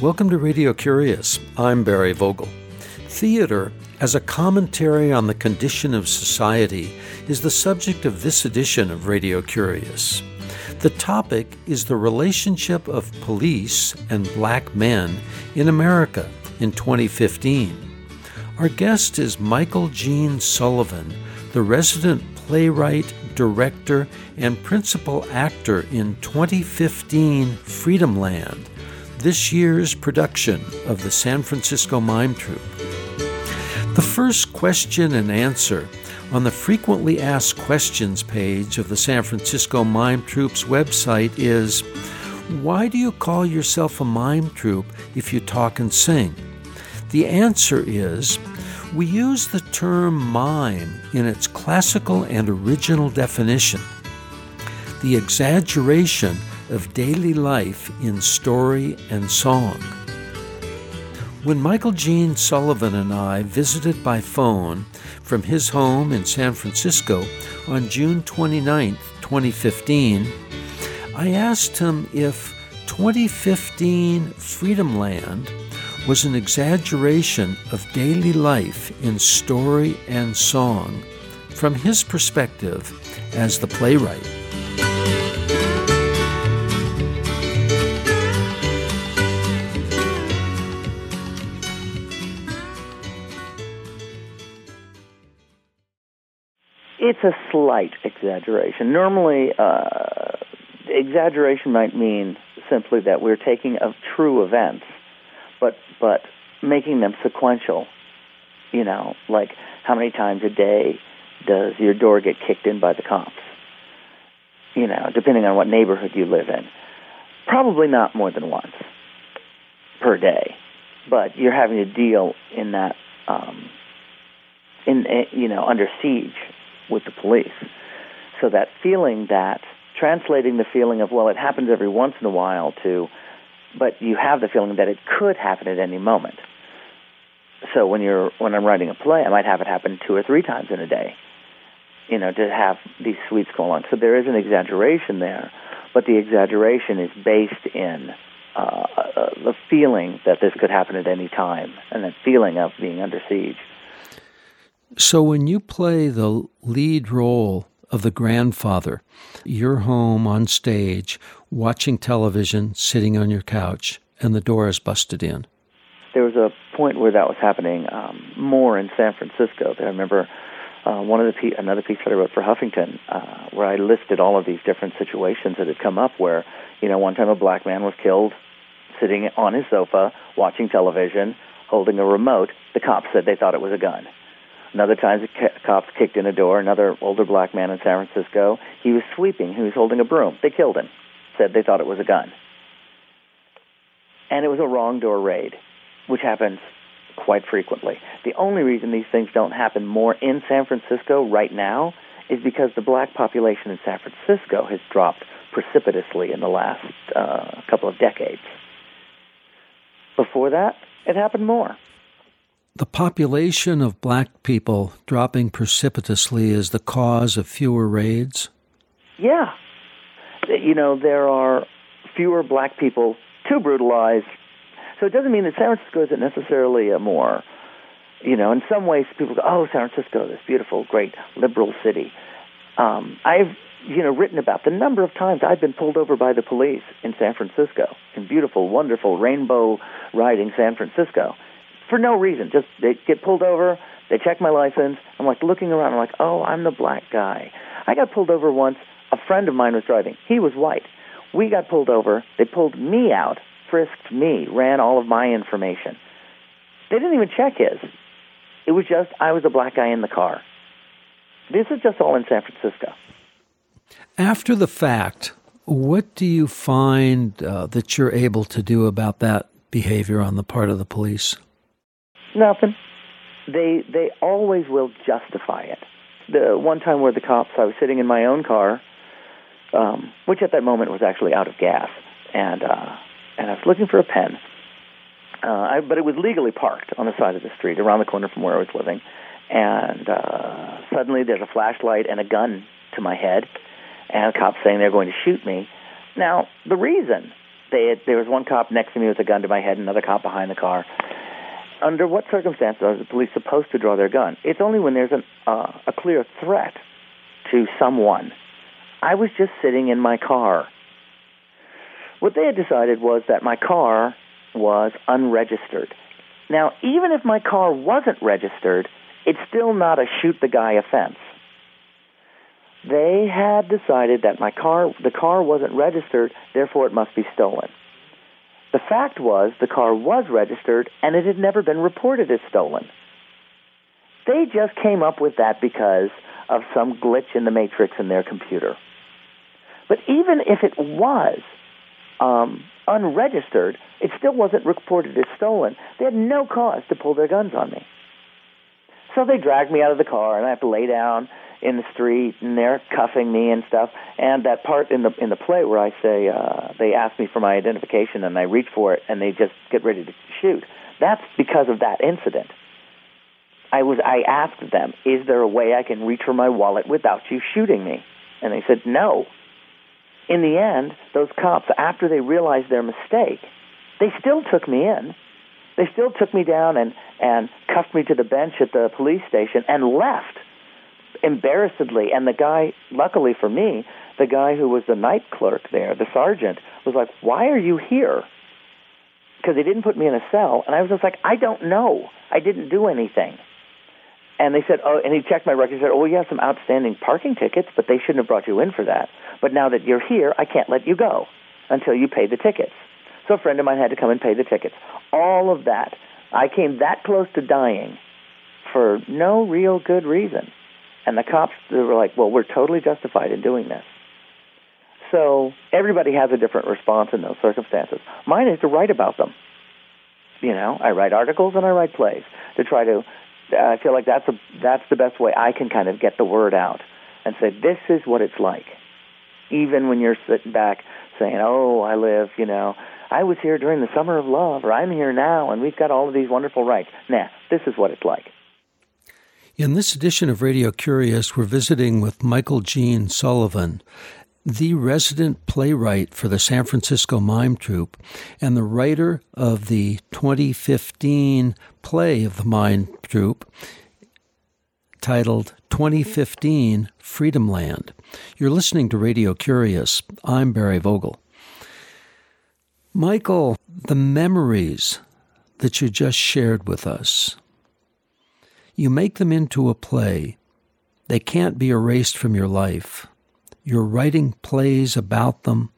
Welcome to Radio Curious. I'm Barry Vogel. Theater, as a commentary on the condition of society, is the subject of this edition of Radio Curious. The topic is the relationship of police and black men in America in 2015. Our guest is Michael Gene Sullivan, the resident playwright, director, and principal actor in 2015 Freedomland, this year's production of the San Francisco Mime Troupe. The first question and answer on the frequently asked questions page of the San Francisco Mime Troupe's website is Why do you call yourself a mime troupe if you talk and sing? The answer is we use the term mime in its classical and original definition the exaggeration of daily life in story and song. When Michael Gene Sullivan and I visited by phone from his home in San Francisco on June 29, 2015, I asked him if 2015 Freedomland was an exaggeration of daily life in story and song from his perspective as the playwright. It's a slight exaggeration. Normally, uh, exaggeration might mean simply that we're taking of true events, but but making them sequential. You know, like how many times a day does your door get kicked in by the cops? You know, depending on what neighborhood you live in. Probably not more than once per day, but you're having to deal in that, um, in eh, you know, under siege with the police. So that feeling that translating the feeling of well, it happens every once in a while to, but you have the feeling that it could happen at any moment. So when you're when I'm writing a play, I might have it happen two or three times in a day. You know, to have these suites go along. So there is an exaggeration there, but the exaggeration is based in uh, uh, the feeling that this could happen at any time, and that feeling of being under siege. So, when you play the lead role of the grandfather, you're home on stage, watching television, sitting on your couch, and the door is busted in. There was a point where that was happening um, more in San Francisco. I remember uh, one of the pe- another piece that I wrote for Huffington, uh, where I listed all of these different situations that had come up. Where you know, one time a black man was killed sitting on his sofa watching television, holding a remote. The cops said they thought it was a gun. Another time, the cops kicked in a door. Another older black man in San Francisco. He was sweeping. He was holding a broom. They killed him. Said they thought it was a gun. And it was a wrong door raid, which happens quite frequently. The only reason these things don't happen more in San Francisco right now is because the black population in San Francisco has dropped precipitously in the last uh, couple of decades. Before that, it happened more the population of black people dropping precipitously is the cause of fewer raids? Yeah. You know, there are fewer black people to brutalize. So it doesn't mean that San Francisco isn't necessarily a more, you know, in some ways people go, oh, San Francisco, this beautiful, great liberal city. Um, I've, you know, written about the number of times I've been pulled over by the police in San Francisco, in beautiful, wonderful, rainbow riding San Francisco for no reason. Just they get pulled over, they check my license. I'm like looking around. I'm like, oh, I'm the black guy. I got pulled over once. A friend of mine was driving. He was white. We got pulled over. They pulled me out, frisked me, ran all of my information. They didn't even check his. It was just I was a black guy in the car. This is just all in San Francisco. After the fact, what do you find uh, that you're able to do about that behavior on the part of the police? Nothing. They they always will justify it. The one time where the cops, I was sitting in my own car, um, which at that moment was actually out of gas, and uh, and I was looking for a pen. Uh, I, but it was legally parked on the side of the street, around the corner from where I was living. And uh, suddenly, there's a flashlight and a gun to my head, and cops saying they're going to shoot me. Now, the reason They had, there was one cop next to me with a gun to my head, another cop behind the car. Under what circumstances are the police supposed to draw their gun? It's only when there's an, uh, a clear threat to someone. I was just sitting in my car. What they had decided was that my car was unregistered. Now, even if my car wasn't registered, it's still not a shoot the guy offense. They had decided that my car, the car wasn't registered, therefore it must be stolen. The fact was the car was registered and it had never been reported as stolen. They just came up with that because of some glitch in the matrix in their computer. But even if it was um, unregistered, it still wasn't reported as stolen. They had no cause to pull their guns on me. So they dragged me out of the car, and I have to lay down in the street, and they're cuffing me and stuff. And that part in the in the play where I say uh, they ask me for my identification, and I reach for it, and they just get ready to shoot. That's because of that incident. I was I asked them, "Is there a way I can reach for my wallet without you shooting me?" And they said, "No." In the end, those cops, after they realized their mistake, they still took me in. They still took me down and and cuffed me to the bench at the police station and left embarrassedly. And the guy, luckily for me, the guy who was the night clerk there, the sergeant, was like, "Why are you here?" Because they didn't put me in a cell, and I was just like, "I don't know. I didn't do anything." And they said, "Oh," and he checked my record. He said, "Oh, you have some outstanding parking tickets, but they shouldn't have brought you in for that. But now that you're here, I can't let you go until you pay the tickets." So a friend of mine had to come and pay the tickets. All of that. I came that close to dying for no real good reason. And the cops they were like, well, we're totally justified in doing this. So everybody has a different response in those circumstances. Mine is to write about them. You know, I write articles and I write plays to try to. I feel like that's a that's the best way I can kind of get the word out and say this is what it's like. Even when you're sitting back saying, "Oh, I live," you know, I was here during the summer of love, or I'm here now, and we've got all of these wonderful rights. Nah, this is what it's like. In this edition of Radio Curious, we're visiting with Michael Gene Sullivan, the resident playwright for the San Francisco Mime Troupe and the writer of the 2015 play of the Mime Troupe titled 2015 Freedom Land. You're listening to Radio Curious. I'm Barry Vogel. Michael, the memories that you just shared with us, you make them into a play. They can't be erased from your life. You're writing plays about them,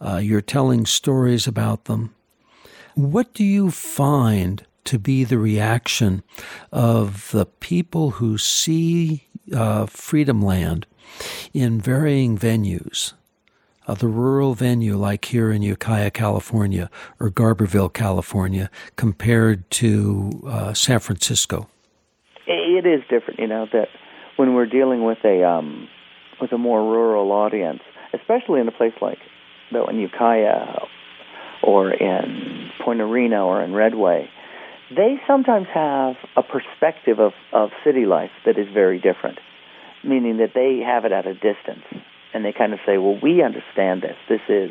uh, you're telling stories about them. What do you find to be the reaction of the people who see uh, Freedom Land in varying venues? Uh, the rural venue, like here in Ukiah, California, or Garberville, California, compared to uh, San Francisco? it is different, you know, that when we're dealing with a um, with a more rural audience, especially in a place like though in Ukiah or in Point Arena or in Redway, they sometimes have a perspective of, of city life that is very different, meaning that they have it at a distance and they kind of say, well, we understand this. This is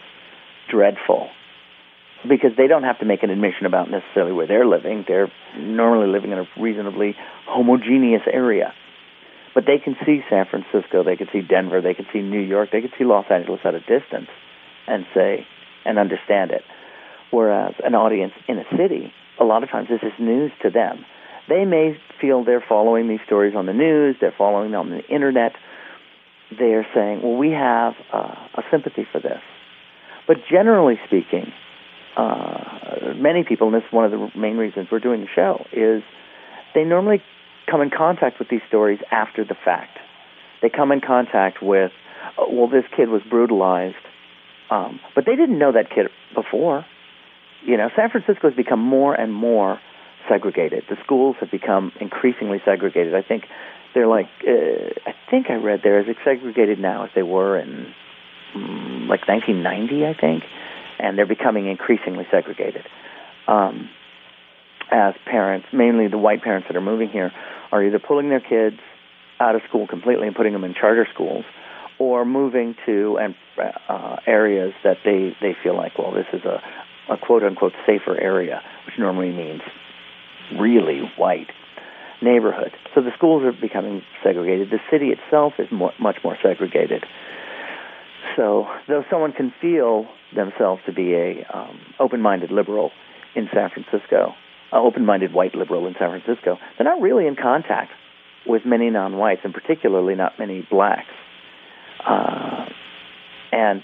dreadful because they don't have to make an admission about necessarily where they're living. They're normally living in a reasonably homogeneous area. But they can see San Francisco, they can see Denver, they can see New York, they can see Los Angeles at a distance and say and understand it. Whereas an audience in a city, a lot of times this is news to them. They may feel they're following these stories on the news, they're following them on the internet. They're saying, well, we have uh, a sympathy for this. But generally speaking, uh, many people, and this is one of the main reasons we're doing the show, is they normally come in contact with these stories after the fact. They come in contact with, oh, well, this kid was brutalized, um, but they didn't know that kid before. You know, San Francisco has become more and more segregated. The schools have become increasingly segregated. I think they're like, uh, I think I read they're as segregated now as they were in mm, like 1990, I think and they're becoming increasingly segregated. Um, as parents, mainly the white parents that are moving here, are either pulling their kids out of school completely and putting them in charter schools, or moving to and uh, areas that they they feel like, well, this is a, a quote unquote safer area, which normally means really white neighborhood. So the schools are becoming segregated. The city itself is more, much more segregated. So though someone can feel themselves to be a um, open-minded liberal in San Francisco, an open-minded white liberal in San Francisco, they're not really in contact with many non-whites, and particularly not many blacks. Uh, and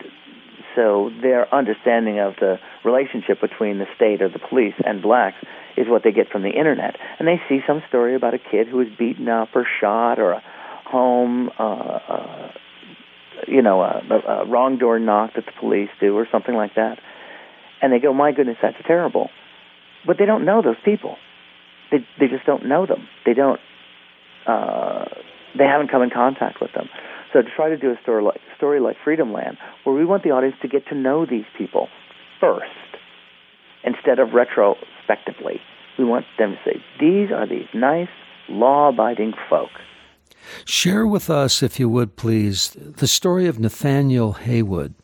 so their understanding of the relationship between the state or the police and blacks is what they get from the internet. And they see some story about a kid who was beaten up or shot or a home, uh, uh, you know, a, a wrong door knock that the police do or something like that. And they go, my goodness, that's terrible. But they don't know those people. They they just don't know them. They don't. Uh, they haven't come in contact with them. So to try to do a story like, story like Freedom Land, where we want the audience to get to know these people first, instead of retrospectively, we want them to say, these are these nice, law-abiding folk. Share with us, if you would please, the story of Nathaniel Haywood,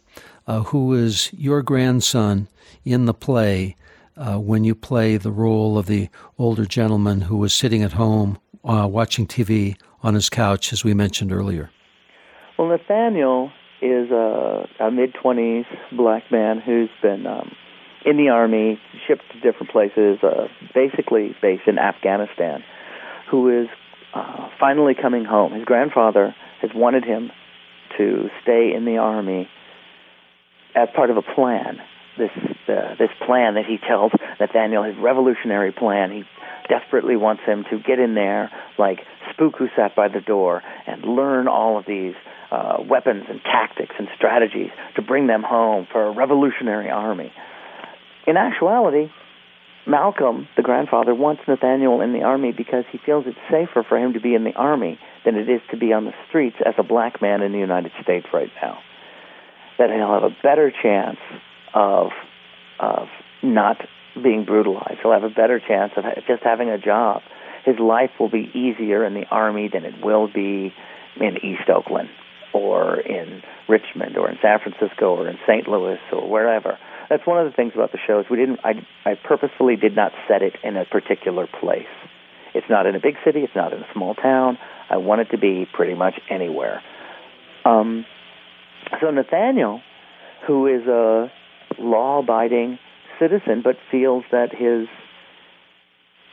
uh, who is your grandson in the play uh, when you play the role of the older gentleman who was sitting at home uh, watching TV on his couch, as we mentioned earlier. Well, Nathaniel is a, a mid 20s black man who's been um, in the army, shipped to different places, uh, basically based in Afghanistan, who is uh, finally coming home. His grandfather has wanted him to stay in the army as part of a plan. This uh, this plan that he tells Nathaniel, his revolutionary plan. He desperately wants him to get in there like Spook who sat by the door and learn all of these uh, weapons and tactics and strategies to bring them home for a revolutionary army. In actuality, Malcolm, the grandfather, wants Nathaniel in the army because he feels it's safer for him to be in the army than it is to be on the streets as a black man in the United States right now. That he'll have a better chance of of not being brutalized. He'll have a better chance of just having a job. His life will be easier in the army than it will be in East Oakland or in Richmond or in San Francisco or in St. Louis or wherever. That's one of the things about the show is we didn't. I, I purposefully did not set it in a particular place. It's not in a big city. It's not in a small town. I want it to be pretty much anywhere. Um, so Nathaniel, who is a law-abiding citizen, but feels that his,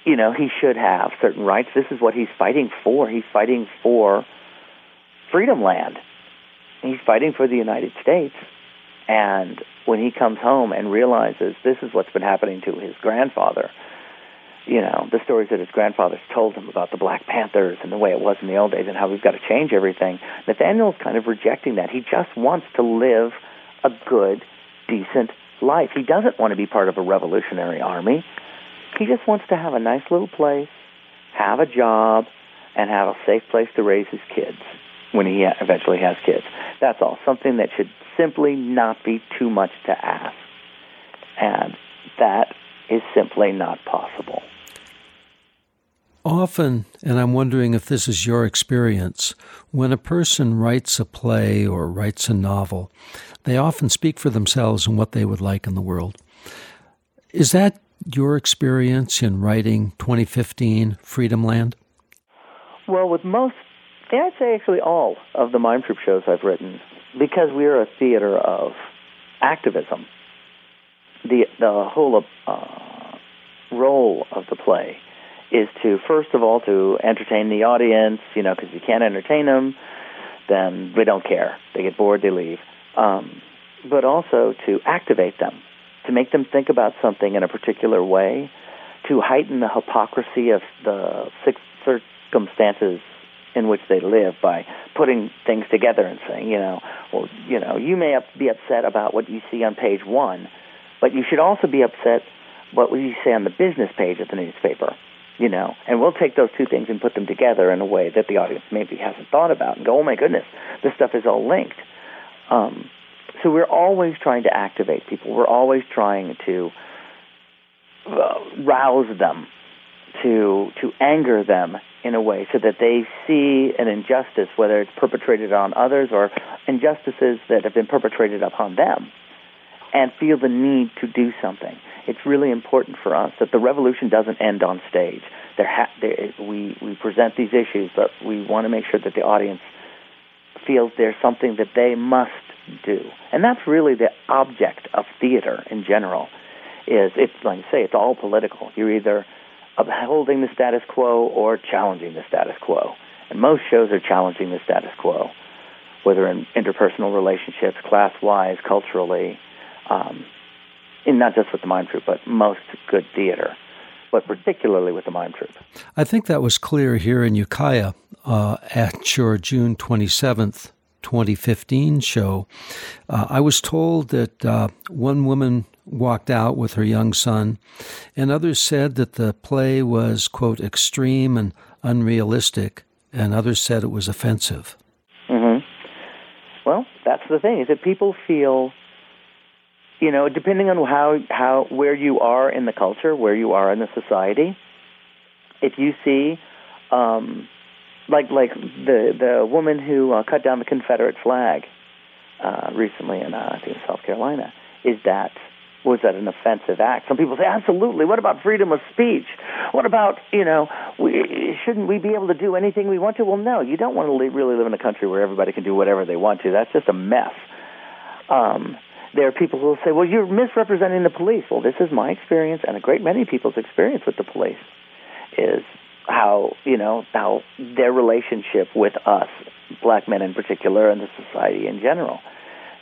you know, he should have certain rights. This is what he's fighting for. He's fighting for freedom land he's fighting for the United States. And when he comes home and realizes this is what's been happening to his grandfather, you know, the stories that his grandfather's told him about the Black Panthers and the way it was in the old days and how we've got to change everything, Nathaniel's kind of rejecting that. He just wants to live a good, decent life. He doesn't want to be part of a revolutionary army. He just wants to have a nice little place, have a job, and have a safe place to raise his kids when he eventually has kids. That's all. Something that should simply not be too much to ask. And that is simply not possible. Often, and I'm wondering if this is your experience, when a person writes a play or writes a novel, they often speak for themselves and what they would like in the world. Is that your experience in writing 2015 Freedom Land? Well, with most yeah, I'd say actually all of the Mime Troupe shows I've written, because we're a theater of activism. The the whole uh, role of the play is to first of all to entertain the audience, you know, because if you can't entertain them, then they don't care. They get bored, they leave. Um, but also to activate them, to make them think about something in a particular way, to heighten the hypocrisy of the circumstances in which they live by putting things together and saying, you know, well, you know, you may be upset about what you see on page one, but you should also be upset what you see on the business page of the newspaper, you know, and we'll take those two things and put them together in a way that the audience maybe hasn't thought about and go, oh my goodness, this stuff is all linked. Um, so we're always trying to activate people. We're always trying to uh, rouse them, to to anger them in a way so that they see an injustice, whether it's perpetrated on others or injustices that have been perpetrated upon them, and feel the need to do something. It's really important for us that the revolution doesn't end on stage. There ha- we, we present these issues, but we want to make sure that the audience feels there's something that they must do. And that's really the object of theater in general. Is it's like I say, it's all political. You're either upholding the status quo or challenging the status quo. And most shows are challenging the status quo, whether in interpersonal relationships, class wise, culturally, um, and not just with the mime troupe, but most good theater, but particularly with the mime troupe. I think that was clear here in Ukiah uh, at your June 27th 2015 show, uh, I was told that uh, one woman walked out with her young son, and others said that the play was, quote, extreme and unrealistic, and others said it was offensive. Mm-hmm. Well, that's the thing, is that people feel, you know, depending on how, how, where you are in the culture, where you are in the society, if you see, um, like like the the woman who uh, cut down the Confederate flag uh, recently in uh, I think South Carolina, is that was that an offensive act? Some people say absolutely. What about freedom of speech? What about you know we, shouldn't we be able to do anything we want to? Well, no, you don't want to li- really live in a country where everybody can do whatever they want to. That's just a mess. Um, there are people who will say, "Well, you're misrepresenting the police." Well, this is my experience and a great many people's experience with the police. Is how you know how their relationship with us, black men in particular, and the society in general.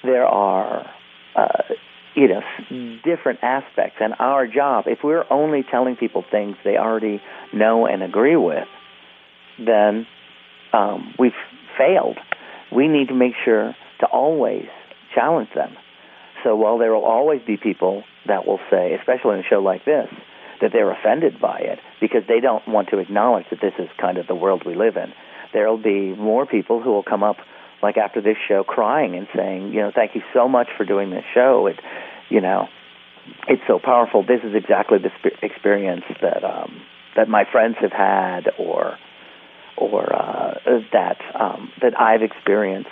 There are uh, you know different aspects, and our job, if we're only telling people things they already know and agree with, then um, we've failed. We need to make sure to always challenge them. So while there will always be people that will say, especially in a show like this, that they're offended by it because they don't want to acknowledge that this is kind of the world we live in. There'll be more people who will come up like after this show crying and saying, you know, thank you so much for doing this show. It, you know, it's so powerful. This is exactly the sp- experience that um, that my friends have had, or or uh, that um, that I've experienced.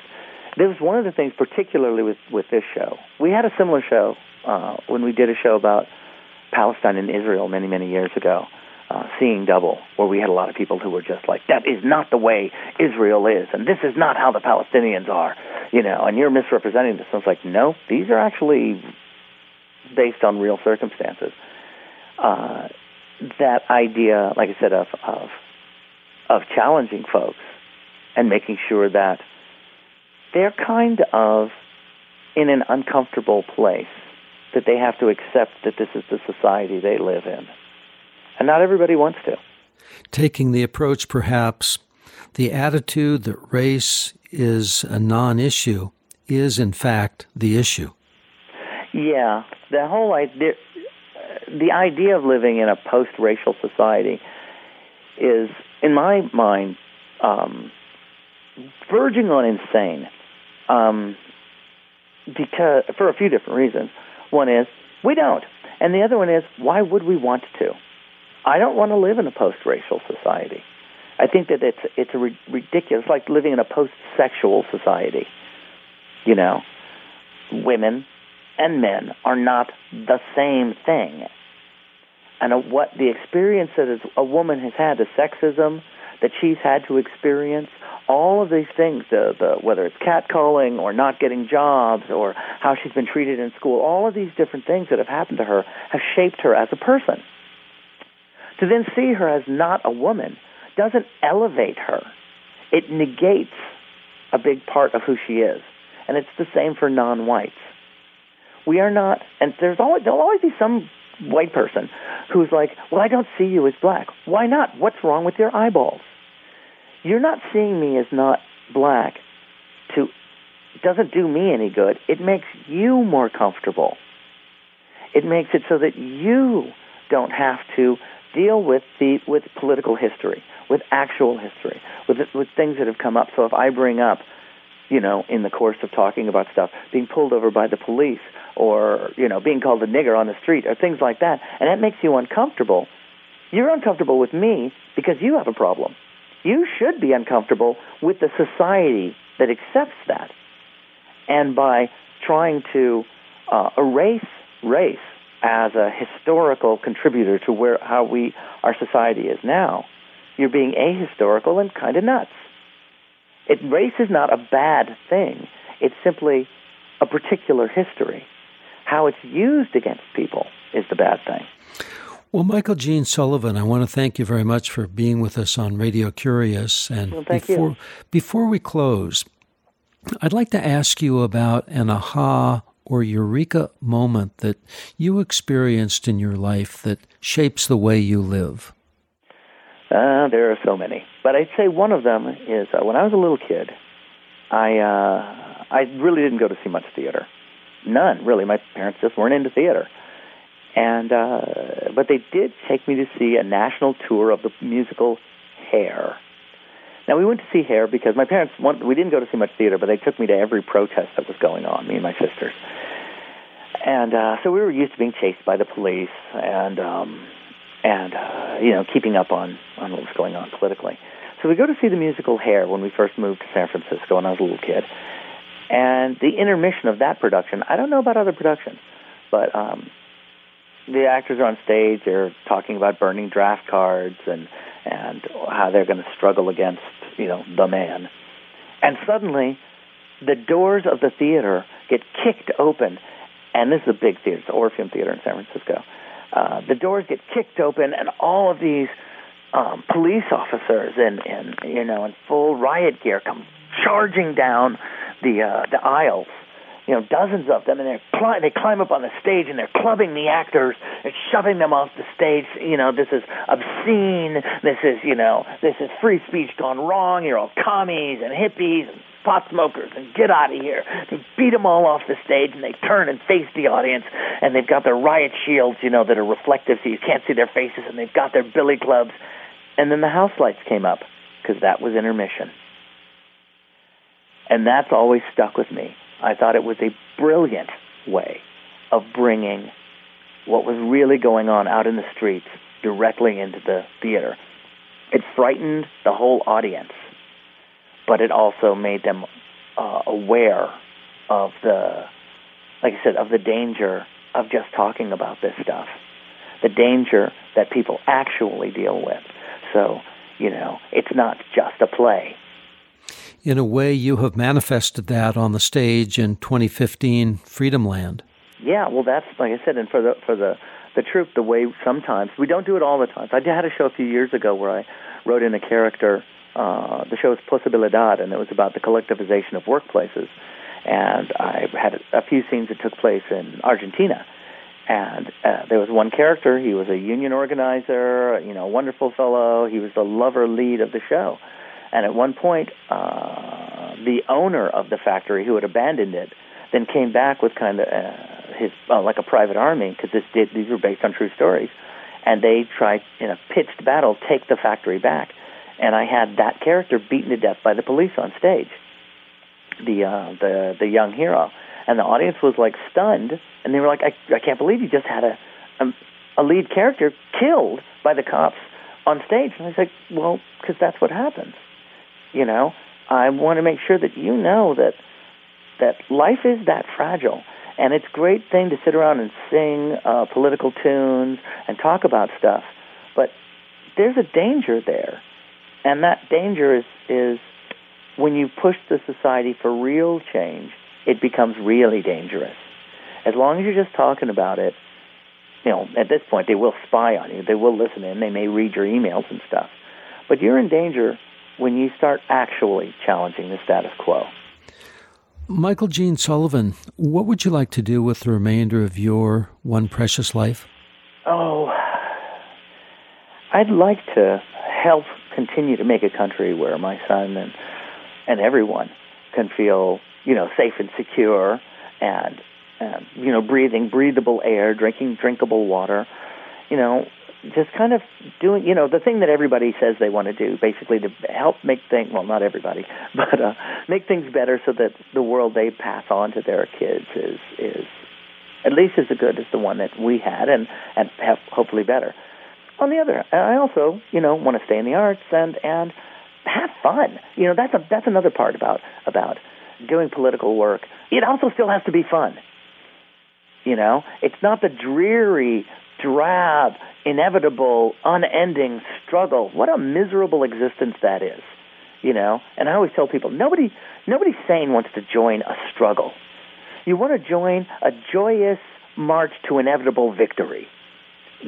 This was one of the things, particularly with with this show. We had a similar show uh, when we did a show about Palestine and Israel many, many years ago, uh, Seeing Double, where we had a lot of people who were just like, that is not the way Israel is, and this is not how the Palestinians are, you know, and you're misrepresenting this. And it's like, no, these are actually based on real circumstances. Uh, that idea, like I said, of, of of challenging folks and making sure that they're kind of in an uncomfortable place that they have to accept that this is the society they live in. And not everybody wants to. Taking the approach, perhaps, the attitude that race is a non issue is, in fact, the issue. Yeah. The whole idea, the idea of living in a post racial society is, in my mind, um, verging on insane. Um, because for a few different reasons. One is we don't, and the other one is why would we want to? I don't want to live in a post-racial society. I think that it's it's a ri- ridiculous, like living in a post-sexual society. You know, women and men are not the same thing. And what the experience that a woman has had, the sexism that she's had to experience, all of these things, the, the, whether it's catcalling or not getting jobs or how she's been treated in school, all of these different things that have happened to her have shaped her as a person. To then see her as not a woman doesn't elevate her. It negates a big part of who she is. And it's the same for non-whites. We are not, and there's always, there'll always be some white person who's like, well, I don't see you as black. Why not? What's wrong with your eyeballs? you're not seeing me as not black to doesn't do me any good. It makes you more comfortable. It makes it so that you don't have to deal with the with political history, with actual history, with with things that have come up. So if I bring up, you know, in the course of talking about stuff, being pulled over by the police or you know being called a nigger on the street or things like that, and that makes you uncomfortable, you're uncomfortable with me because you have a problem you should be uncomfortable with the society that accepts that. And by trying to uh, erase race as a historical contributor to where how we our society is now, you're being ahistorical and kind of nuts. It, race is not a bad thing. It's simply a particular history. How it's used against people is the bad thing. Well, Michael Gene Sullivan, I want to thank you very much for being with us on Radio Curious. And well, before you. before we close, I'd like to ask you about an aha or eureka moment that you experienced in your life that shapes the way you live. Uh, there are so many, but I'd say one of them is uh, when I was a little kid. I uh, I really didn't go to see much theater, none really. My parents just weren't into theater, and uh, but they did take me to see a national tour of the musical Hair. Now we went to see Hair because my parents want, we didn't go to see much theater, but they took me to every protest that was going on. Me and my sisters, and uh, so we were used to being chased by the police and um, and uh, you know keeping up on on what was going on politically. So we go to see the musical Hair when we first moved to San Francisco when I was a little kid, and the intermission of that production. I don't know about other productions, but um, the actors are on stage. They're talking about burning draft cards and and how they're going to struggle against you know the man. And suddenly, the doors of the theater get kicked open, and this is a big theater, it's the Orpheum Theater in San Francisco. Uh, the doors get kicked open, and all of these um, police officers in, in you know in full riot gear come charging down the uh, the aisles you know, dozens of them, and they cli- they climb up on the stage and they're clubbing the actors and shoving them off the stage. You know, this is obscene. This is, you know, this is free speech gone wrong. You're all commies and hippies and pot smokers and get out of here. They beat them all off the stage and they turn and face the audience and they've got their riot shields, you know, that are reflective so you can't see their faces and they've got their billy clubs. And then the house lights came up because that was intermission. And that's always stuck with me I thought it was a brilliant way of bringing what was really going on out in the streets directly into the theater. It frightened the whole audience, but it also made them uh, aware of the, like I said, of the danger of just talking about this stuff, the danger that people actually deal with. So, you know, it's not just a play in a way, you have manifested that on the stage in 2015 Freedom Land. Yeah, well, that's like I said, and for the for the the troupe, the way sometimes we don't do it all the time. I had a show a few years ago where I wrote in a character. Uh, the show is Posibilidad, and it was about the collectivization of workplaces. And I had a few scenes that took place in Argentina. And uh, there was one character. He was a union organizer, you know, wonderful fellow. He was the lover lead of the show. And at one point, uh, the owner of the factory, who had abandoned it, then came back with kind of uh, his uh, like a private army because this did these were based on true stories, and they tried in a pitched battle take the factory back. And I had that character beaten to death by the police on stage, the uh, the the young hero, and the audience was like stunned, and they were like, "I, I can't believe you just had a, a a lead character killed by the cops on stage." And I was like, "Well, because that's what happens." You know, I want to make sure that you know that that life is that fragile, and it's a great thing to sit around and sing uh, political tunes and talk about stuff, but there's a danger there, and that danger is is when you push the society for real change, it becomes really dangerous. As long as you're just talking about it, you know, at this point they will spy on you, they will listen in, they may read your emails and stuff, but you're in danger when you start actually challenging the status quo. Michael Gene Sullivan, what would you like to do with the remainder of your one precious life? Oh, I'd like to help continue to make a country where my son and and everyone can feel, you know, safe and secure and, and you know, breathing breathable air, drinking drinkable water. You know, just kind of doing, you know, the thing that everybody says they want to do, basically to help make things, well, not everybody, but uh, make things better so that the world they pass on to their kids is is at least as good as the one that we had, and and hopefully better. On the other, I also, you know, want to stay in the arts and and have fun. You know, that's a that's another part about about doing political work. It also still has to be fun. You know, it's not the dreary, drab, inevitable, unending struggle. What a miserable existence that is. You know, and I always tell people nobody nobody sane wants to join a struggle. You want to join a joyous march to inevitable victory.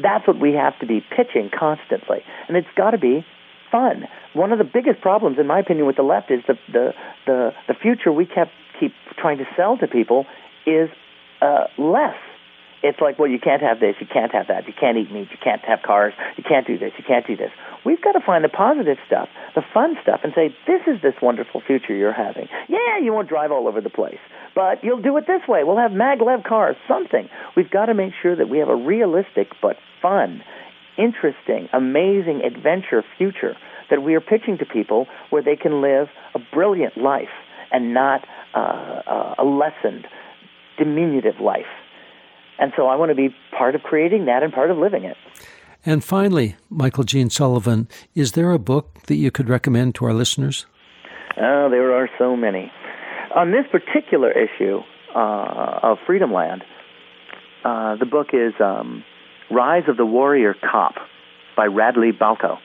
That's what we have to be pitching constantly, and it's got to be fun. One of the biggest problems, in my opinion, with the left is the the the, the future we kept keep trying to sell to people is uh, less it's like, well, you can't have this, you can't have that, you can't eat meat, you can't have cars, you can't do this, you can't do this. We've got to find the positive stuff, the fun stuff, and say, this is this wonderful future you're having. Yeah, you won't drive all over the place, but you'll do it this way. We'll have maglev cars, something. We've got to make sure that we have a realistic but fun, interesting, amazing adventure future that we are pitching to people where they can live a brilliant life and not uh, uh, a lessened, diminutive life. And so I want to be part of creating that and part of living it. And finally, Michael Gene Sullivan, is there a book that you could recommend to our listeners? Oh, there are so many. On this particular issue uh, of Freedom Land, uh, the book is um, Rise of the Warrior Cop by Radley Balko.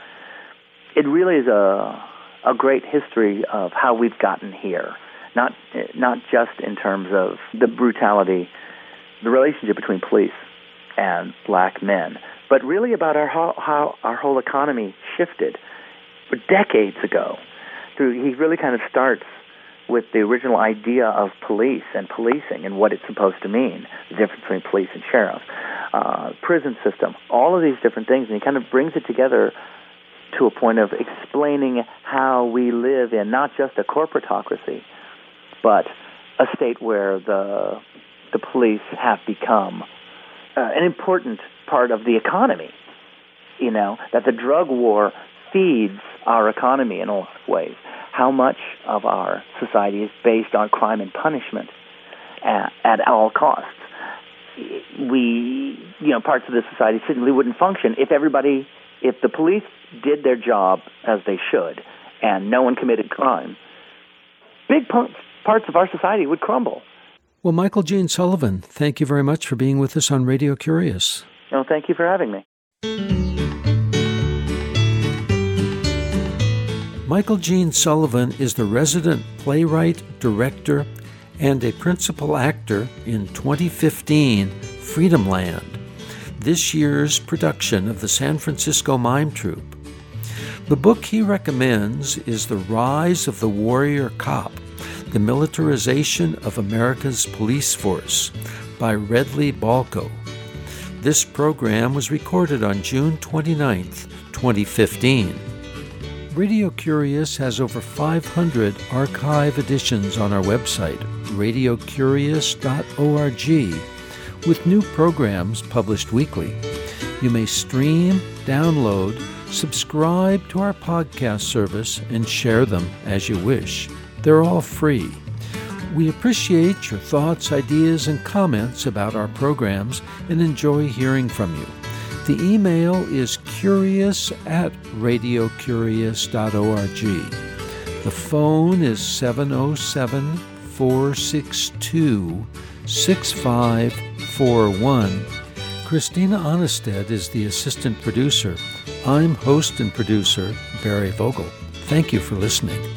It really is a, a great history of how we've gotten here, not, not just in terms of the brutality the relationship between police and black men, but really about our, how, how our whole economy shifted decades ago. Through, he really kind of starts with the original idea of police and policing and what it's supposed to mean, the difference between police and sheriff, uh, prison system, all of these different things, and he kind of brings it together to a point of explaining how we live in not just a corporatocracy, but a state where the the police have become uh, an important part of the economy. You know, that the drug war feeds our economy in a lot of ways. How much of our society is based on crime and punishment at, at all costs? We, you know, parts of the society simply wouldn't function if everybody, if the police did their job as they should and no one committed crime. Big parts of our society would crumble. Well, Michael Gene Sullivan, thank you very much for being with us on Radio Curious. Oh, thank you for having me. Michael Gene Sullivan is the resident playwright, director, and a principal actor in 2015 Freedom Land, this year's production of the San Francisco Mime Troupe. The book he recommends is The Rise of the Warrior Cop the Militarization of America's Police Force by Radley Balko. This program was recorded on June 29, 2015. Radio Curious has over 500 archive editions on our website, radiocurious.org, with new programs published weekly. You may stream, download, subscribe to our podcast service, and share them as you wish. They're all free. We appreciate your thoughts, ideas, and comments about our programs and enjoy hearing from you. The email is curious at radiocurious.org. The phone is 707 462 6541. Christina Onnested is the assistant producer. I'm host and producer Barry Vogel. Thank you for listening.